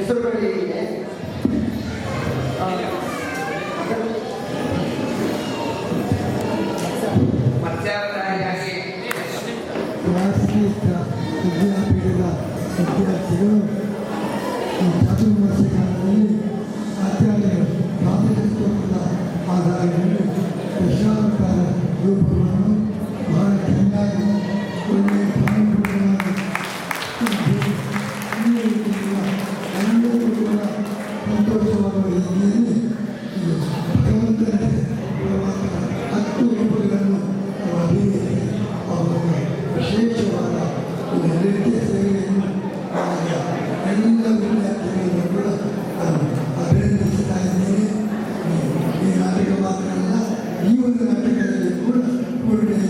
それからいいね。Amen.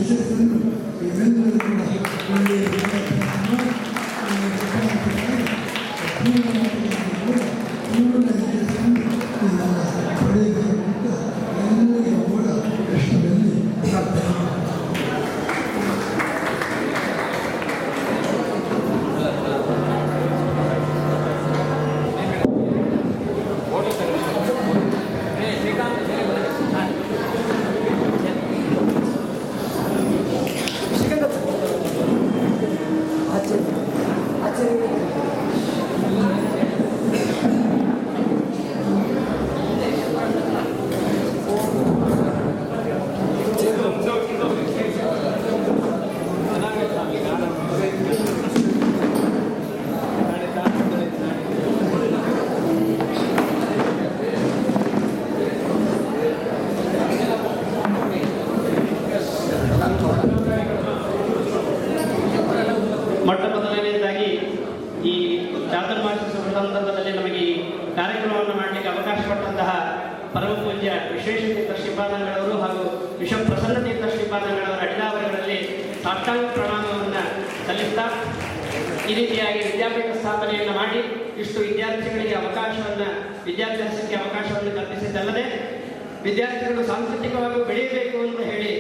ವಿದ್ಯಾರ್ಥಿಗಳು ಸಾಂಸ್ಕೃತಿಕವಾಗಿ ಬೆಳೆಯಬೇಕು ಅಂತ ಹೇಳಿ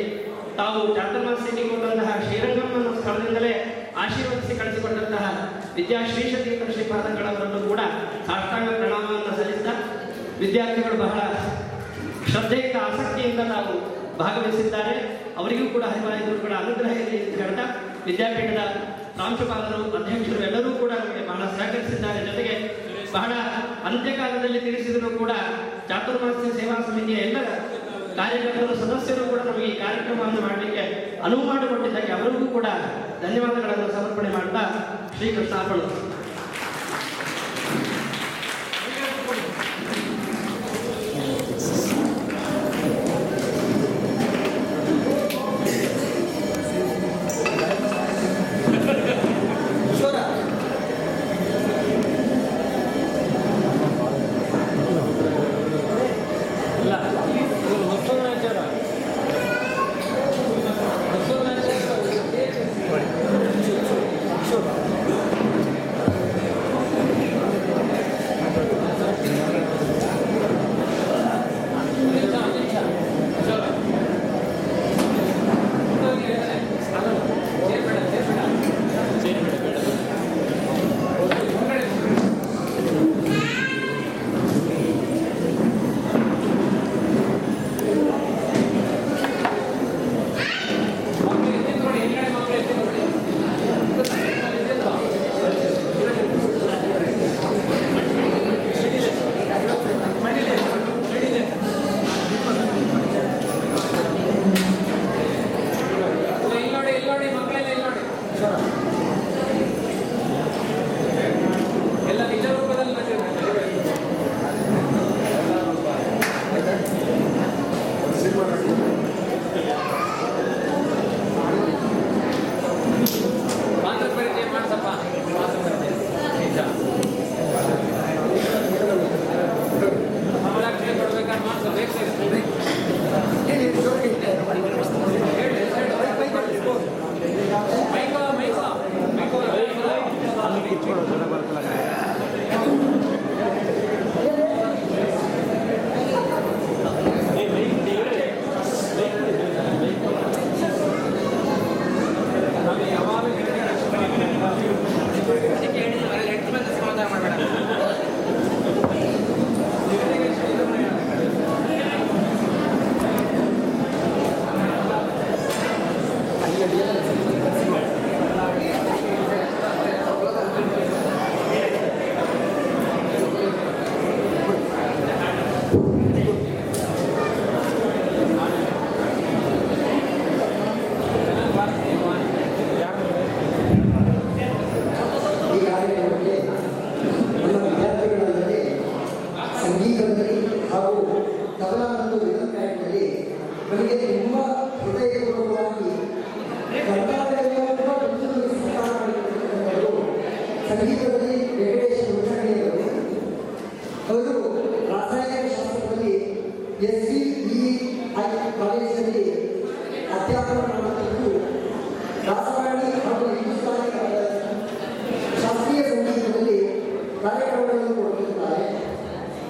ತಾವು ಚಾತುರ್ಮಾಸ್ಯಕ್ಕೆ ಕೊಟ್ಟಂತಹ ಶ್ರೀರಂಗಮ್ಮನ ಸ್ಥಳದಿಂದಲೇ ಆಶೀರ್ವದಿಸಿ ಕಳಿಸಿಕೊಟ್ಟಂತಹ ವಿದ್ಯಾಶ್ರೀಷ ತೀರ್ಥ ಶ್ರೀಪಾದಂಗಳವರನ್ನು ಕೂಡ ಸಾಷ್ಟಾಂಗ ಪ್ರಣಾಮವನ್ನು ಸಲ್ಲಿಸಿದ ವಿದ್ಯಾರ್ಥಿಗಳು ಬಹಳ ಶ್ರದ್ಧೆಯಿಂದ, ಆಸಕ್ತಿಯಿಂದ ತಾವು ಭಾಗವಹಿಸಿದ್ದಾರೆ. ಅವರಿಗೂ ಕೂಡ ಹರಿವಾಯು ಗುರುಗಳ ಅನುಗ್ರಹ ಇದೆ ಅಂತ ಹೇಳ್ತಾ ವಿದ್ಯಾಪೀಠದ ಪ್ರಾಂಶುಪಾಲರು, ಅಧ್ಯಕ್ಷರು ಎಲ್ಲರೂ ಕೂಡ ನಮಗೆ ಬಹಳ ಸಹಕರಿಸಿದ್ದಾರೆ. ಜೊತೆಗೆ ಬಹಳ ಅಂತ್ಯಕಾಲದಲ್ಲಿ ತಿಳಿಸಿದರೂ ಕೂಡ ಚಾತುರ್ಮಾಸ್ಯ ಸೇವಾ ಸಮಿತಿಯ ಎಲ್ಲ ಕಾರ್ಯಕರ್ತರು, ಸದಸ್ಯರು ಕೂಡ ನಮಗೆ ಈ ಕಾರ್ಯಕ್ರಮವನ್ನು ಮಾಡಲಿಕ್ಕೆ ಅನುವು ಮಾಡಿಕೊಟ್ಟಿದ್ದಕ್ಕೆ ಅವರಿಗೂ ಕೂಡ ಧನ್ಯವಾದಗಳನ್ನು ಸಮರ್ಪಣೆ ಮಾಡ್ತಾ ಶ್ರೀಕೃಷ್ಣಾರ್ಪಣರು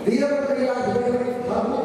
Dígame que la mujer, vamos,